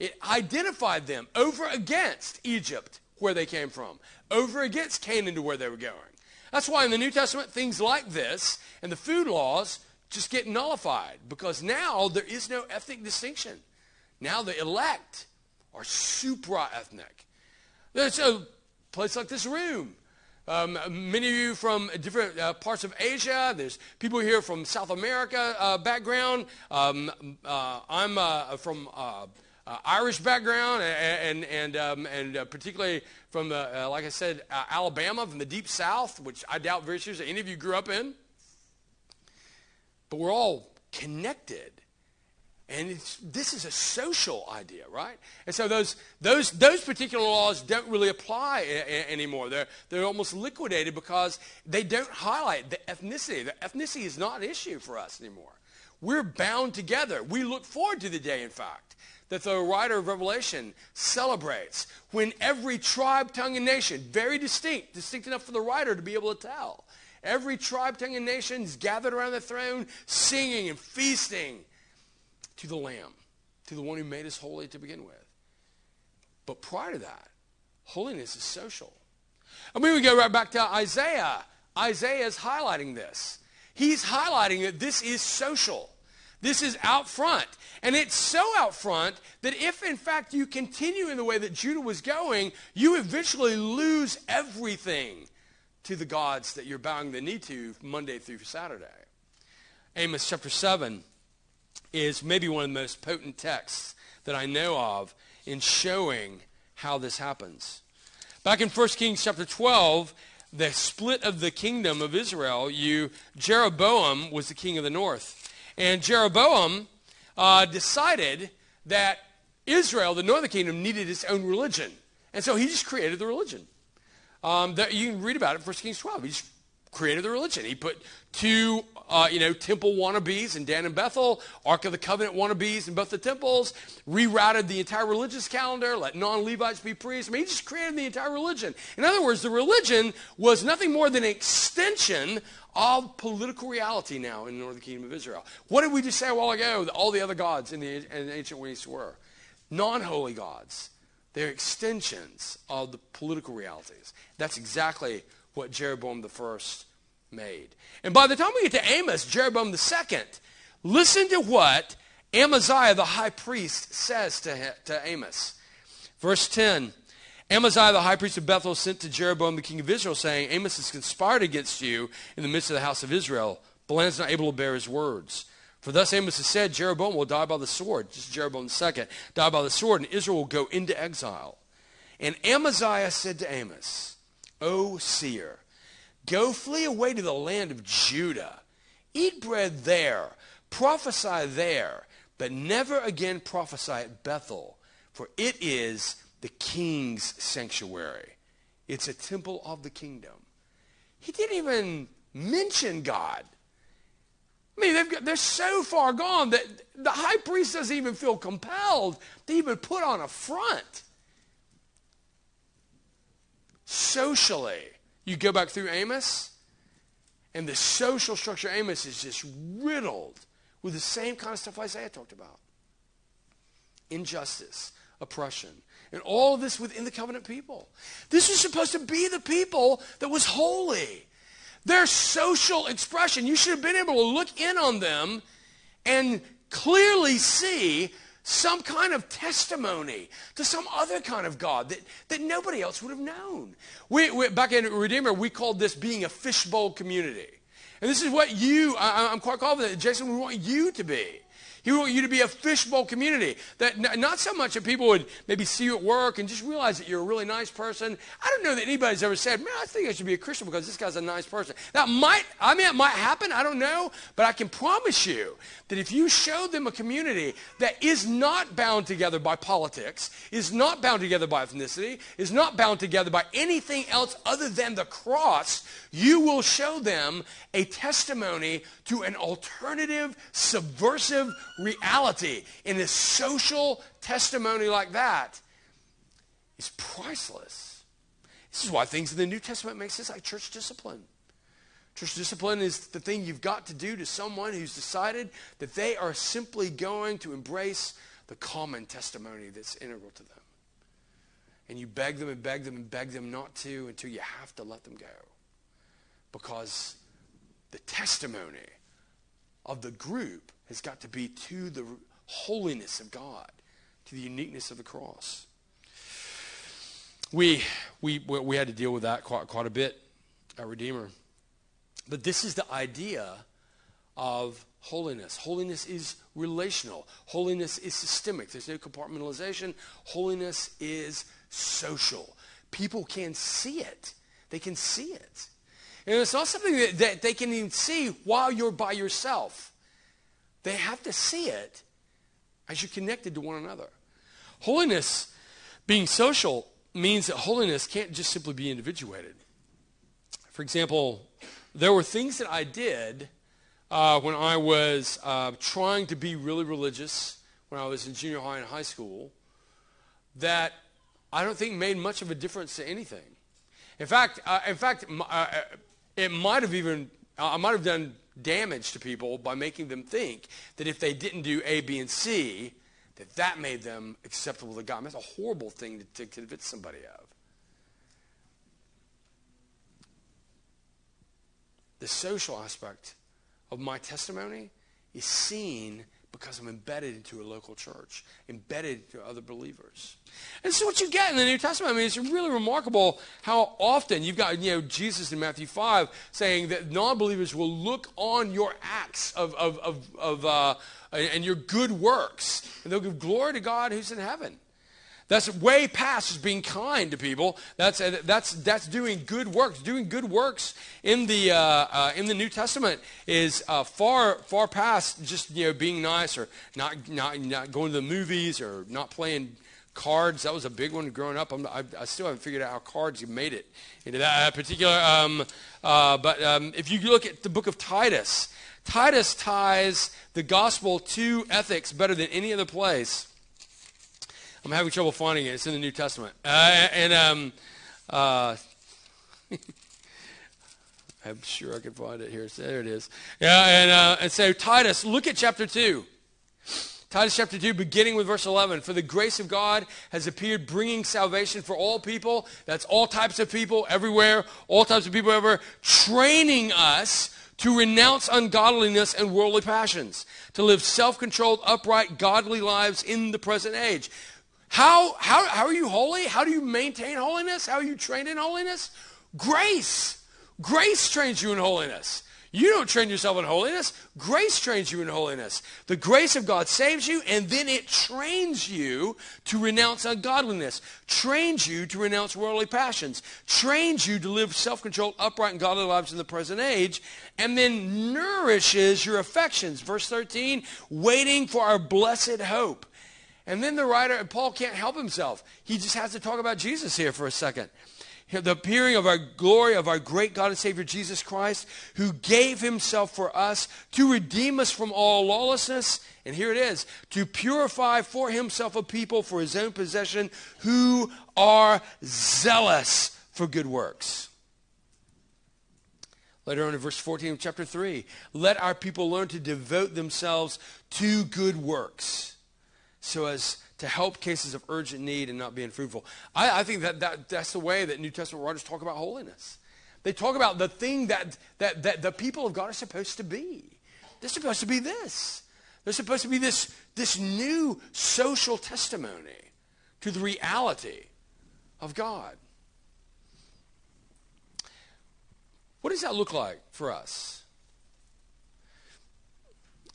It identified them over against Egypt, where they came from, over against Canaan to where they were going. That's why in the New Testament, things like this and the food laws just get nullified because now there is no ethnic distinction. Now the elect are supra ethnic. There's a place like this room. Um, many of you from different uh, parts of Asia. There's people here from South America uh, background. Um, uh, I'm uh, from uh, uh, Irish background and and um, and particularly from the like I said Alabama from the deep South, which I doubt very seriously any of you grew up in. But we're all connected. And this is a social idea, right? And so those, those, those particular laws don't really apply a, a, anymore. They're, they're almost liquidated because they don't highlight the ethnicity. The ethnicity is not an issue for us anymore. We're bound together. We look forward to the day, in fact, that the writer of Revelation celebrates when every tribe, tongue, and nation, very distinct, distinct enough for the writer to be able to tell, Every tribe, tongue, and nation is gathered around the throne, singing and feasting to the Lamb, to the one who made us holy to begin with. But prior to that, holiness is social. I mean, we go right back to Isaiah. Isaiah is highlighting this. He's highlighting that this is social. This is out front. And it's so out front that if, in fact, you continue in the way that Judah was going, you eventually lose everything to the gods that you're bowing the knee to Monday through Saturday. Amos chapter 7 is maybe one of the most potent texts that I know of in showing how this happens. Back in 1 Kings chapter 12, the split of the kingdom of Israel, you Jeroboam was the king of the north. And Jeroboam uh, decided that Israel, the northern kingdom, needed its own religion. And so he just created the religion. Um, that you can read about it in 1 Kings 12. He just created the religion. He put two, uh, you know, temple wannabes in Dan and Bethel, Ark of the Covenant wannabes in both the temples, rerouted the entire religious calendar, let non-Levites be priests. I mean, he just created the entire religion. In other words, the religion was nothing more than an extension of political reality now in the northern kingdom of Israel. What did we just say a while ago? All the other gods in the, in ancient East were non-holy gods. They're extensions of the political realities. That's exactly what Jeroboam the first made. And by the time we get to Amos, Jeroboam the second, listen to what Amaziah the high priest says to, to Amos. Verse 10 Amaziah the high priest of Bethel sent to Jeroboam the king of Israel, saying, Amos has conspired against you in the midst of the house of Israel. Balaam is not able to bear his words. For thus Amos has said, Jeroboam will die by the sword. Just Jeroboam II, die by the sword, and Israel will go into exile. And Amaziah said to Amos, O seer, go flee away to the land of Judah. Eat bread there, prophesy there, but never again prophesy at Bethel, for it is the king's sanctuary. It's a temple of the kingdom. He didn't even mention God. I mean, got, they're so far gone that the high priest doesn't even feel compelled to even put on a front. Socially, you go back through Amos, and the social structure of Amos is just riddled with the same kind of stuff Isaiah talked about injustice, oppression, and all of this within the covenant people. This was supposed to be the people that was holy. Their social expression, you should have been able to look in on them and clearly see some kind of testimony to some other kind of God that, that nobody else would have known. We, we, back in Redeemer, we called this being a fishbowl community. And this is what you, I, I'm quite confident, Jason, we want you to be. He would want you to be a fishbowl community. That not so much that people would maybe see you at work and just realize that you're a really nice person. I don't know that anybody's ever said, man, I think I should be a Christian because this guy's a nice person. That might, I mean, it might happen. I don't know. But I can promise you that if you show them a community that is not bound together by politics, is not bound together by ethnicity, is not bound together by anything else other than the cross, you will show them a testimony to an alternative, subversive reality. And a social testimony like that is priceless. This is why things in the New Testament make sense like church discipline. Church discipline is the thing you've got to do to someone who's decided that they are simply going to embrace the common testimony that's integral to them. And you beg them and beg them and beg them not to until you have to let them go. Because the testimony of the group has got to be to the holiness of God, to the uniqueness of the cross. We, we, we had to deal with that quite, quite a bit at Redeemer. But this is the idea of holiness. Holiness is relational. Holiness is systemic. There's no compartmentalization. Holiness is social. People can see it. They can see it. And it's not something that, that they can even see while you're by yourself. They have to see it as you're connected to one another. Holiness, being social, means that holiness can't just simply be individuated. For example, there were things that I did uh, when I was uh, trying to be really religious when I was in junior high and high school that I don't think made much of a difference to anything. In fact, uh, in fact, uh, it might have even I might have done damage to people by making them think that if they didn't do A, B, and C, that that made them acceptable to God. That's a horrible thing to, to convince somebody of. The social aspect of my testimony is seen because I'm embedded into a local church, embedded to other believers. And this is what you get in the New Testament. I mean, it's really remarkable how often you've got, you know, Jesus in Matthew 5 saying that non-believers will look on your acts of, of, of, of uh, and your good works, and they'll give glory to God who's in heaven. That's way past just being kind to people. That's, uh, that's, that's doing good works. Doing good works in the, uh, uh, in the New Testament is uh, far, far past just you know, being nice or not, not, not going to the movies or not playing cards. That was a big one growing up. I, I still haven't figured out how cards made it into that particular. Um, uh, but um, if you look at the book of Titus, Titus ties the gospel to ethics better than any other place. I'm having trouble finding it. It's in the New Testament. Uh, and um, uh, (laughs) I'm sure I can find it here. There it is. Yeah, and, uh, and so Titus, look at chapter 2. Titus chapter 2, beginning with verse 11. For the grace of God has appeared, bringing salvation for all people. That's all types of people, everywhere, all types of people ever, training us to renounce ungodliness and worldly passions, to live self controlled, upright, godly lives in the present age. How, how, how are you holy? How do you maintain holiness? How are you trained in holiness? Grace. Grace trains you in holiness. You don't train yourself in holiness. Grace trains you in holiness. The grace of God saves you, and then it trains you to renounce ungodliness, trains you to renounce worldly passions, trains you to live self-controlled, upright, and godly lives in the present age, and then nourishes your affections. Verse 13, waiting for our blessed hope. And then the writer, Paul can't help himself. He just has to talk about Jesus here for a second the appearing of our glory of our great God and Savior Jesus Christ, who gave himself for us to redeem us from all lawlessness. And here it is to purify for himself a people for his own possession who are zealous for good works. Later on in verse 14 of chapter 3, let our people learn to devote themselves to good works so as to help cases of urgent need and not being fruitful. I, I think that, that that's the way that New Testament writers talk about holiness. They talk about the thing that, that, that the people of God are supposed to be. They're supposed to be this. They're supposed to be this, this new social testimony to the reality of God. What does that look like for us?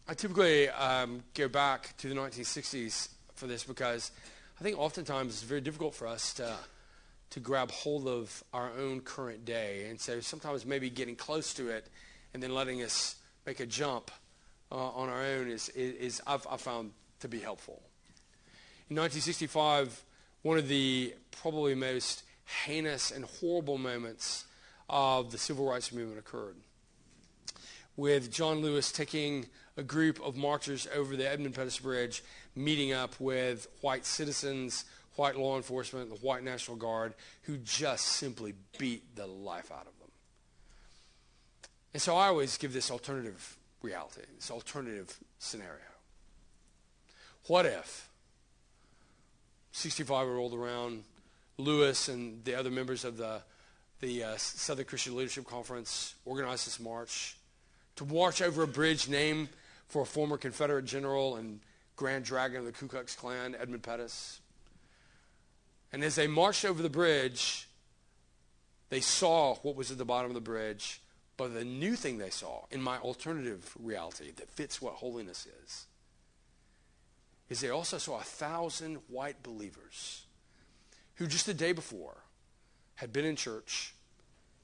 I typically um, go back to the 1960s for this because I think oftentimes it's very difficult for us to, to grab hold of our own current day. And so sometimes maybe getting close to it and then letting us make a jump uh, on our own is, is, is I've, I've found to be helpful. In 1965, one of the probably most heinous and horrible moments of the civil rights movement occurred with John Lewis taking a group of marchers over the Edmund Pettus Bridge meeting up with white citizens, white law enforcement, the white National Guard, who just simply beat the life out of them. And so I always give this alternative reality, this alternative scenario. What if 65 rolled around, Lewis and the other members of the, the uh, Southern Christian Leadership Conference organized this march to march over a bridge named for a former Confederate general and Grand Dragon of the Ku Klux Klan, Edmund Pettus. And as they marched over the bridge, they saw what was at the bottom of the bridge. But the new thing they saw in my alternative reality that fits what holiness is, is they also saw a thousand white believers who just the day before had been in church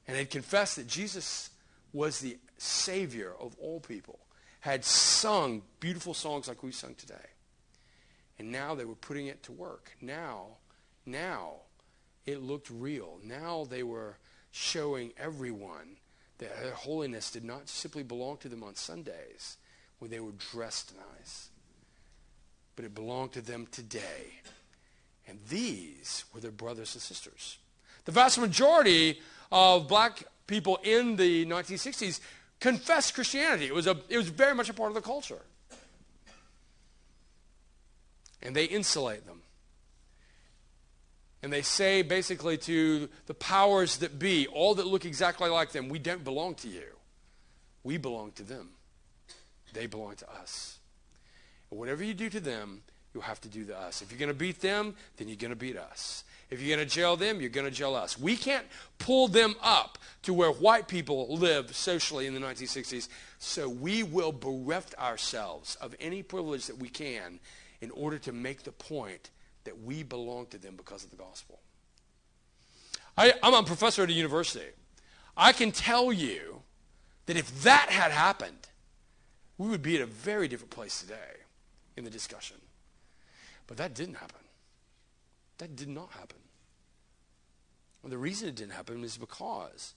and had confessed that Jesus was the Savior of all people had sung beautiful songs like we sung today. And now they were putting it to work. Now, now it looked real. Now they were showing everyone that their holiness did not simply belong to them on Sundays when they were dressed nice, but it belonged to them today. And these were their brothers and sisters. The vast majority of black people in the 1960s confess Christianity. It was, a, it was very much a part of the culture. And they insulate them. And they say basically to the powers that be, all that look exactly like them, we don't belong to you. We belong to them. They belong to us. And whatever you do to them, you'll have to do to us. If you're going to beat them, then you're going to beat us. If you're going to jail them, you're going to jail us. We can't pull them up to where white people lived socially in the 1960s, so we will bereft ourselves of any privilege that we can in order to make the point that we belong to them because of the gospel. I, am a professor at a university. I can tell you that if that had happened, we would be at a very different place today in the discussion. But that didn't happen. That did not happen. The reason it didn't happen is because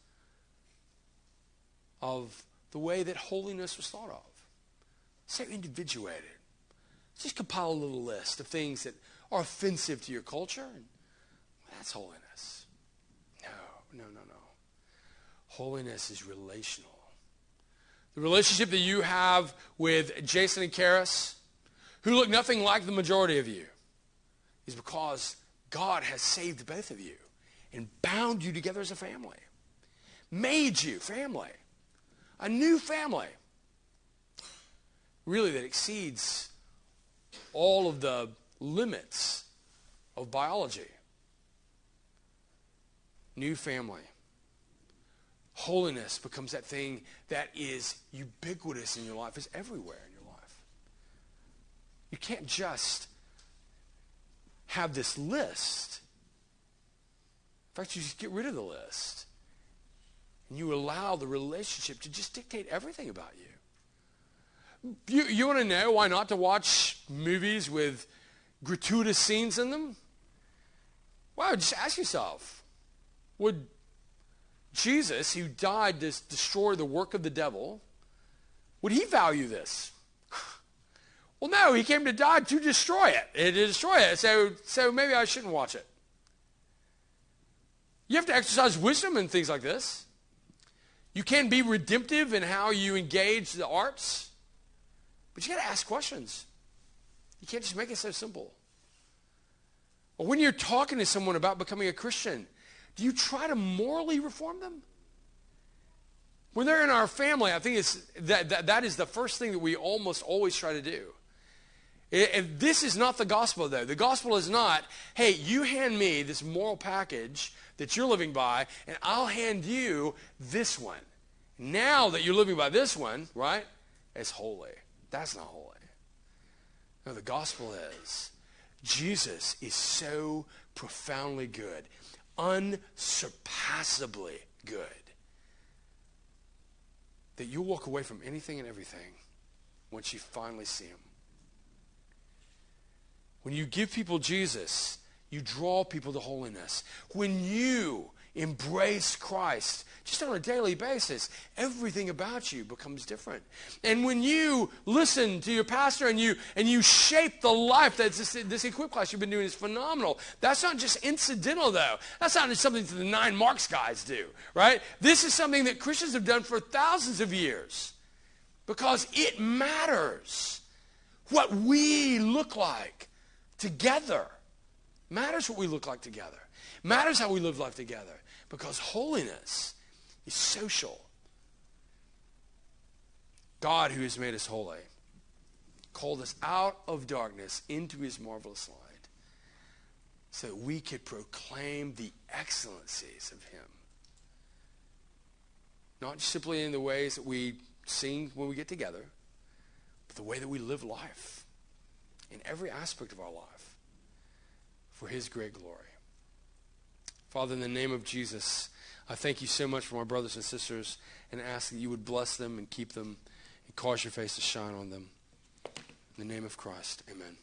of the way that holiness was thought of. So individuated. Just compile a little list of things that are offensive to your culture. And that's holiness. No, no, no, no. Holiness is relational. The relationship that you have with Jason and Karis, who look nothing like the majority of you, is because God has saved both of you and bound you together as a family, made you family, a new family, really that exceeds all of the limits of biology. New family. Holiness becomes that thing that is ubiquitous in your life, is everywhere in your life. You can't just have this list. In fact, you just get rid of the list. And you allow the relationship to just dictate everything about you. You, you want to know why not to watch movies with gratuitous scenes in them? Well, just ask yourself would Jesus, who died to destroy the work of the devil, would he value this? Well, no, he came to die to destroy it, to destroy it. So, so maybe I shouldn't watch it. You have to exercise wisdom in things like this. You can be redemptive in how you engage the arts, but you got to ask questions. You can't just make it so simple. Or when you're talking to someone about becoming a Christian, do you try to morally reform them? When they're in our family, I think it's, that, that, that is the first thing that we almost always try to do. And this is not the gospel, though. The gospel is not, hey, you hand me this moral package that you're living by, and I'll hand you this one. Now that you're living by this one, right, it's holy. That's not holy. No, the gospel is Jesus is so profoundly good, unsurpassably good, that you'll walk away from anything and everything once you finally see him. When you give people Jesus, you draw people to holiness. When you embrace Christ just on a daily basis, everything about you becomes different. And when you listen to your pastor and you and you shape the life that this, this equip class you've been doing is phenomenal. That's not just incidental though. That's not just something that the 9Marks guys do, right? This is something that Christians have done for thousands of years because it matters what we look like together. Matters what we look like together. Matters how we live life together. Because holiness is social. God, who has made us holy, called us out of darkness into his marvelous light so that we could proclaim the excellencies of him. Not simply in the ways that we sing when we get together, but the way that we live life in every aspect of our life for his great glory. Father, in the name of Jesus, I thank you so much for my brothers and sisters and ask that you would bless them and keep them and cause your face to shine on them. In the name of Christ, amen.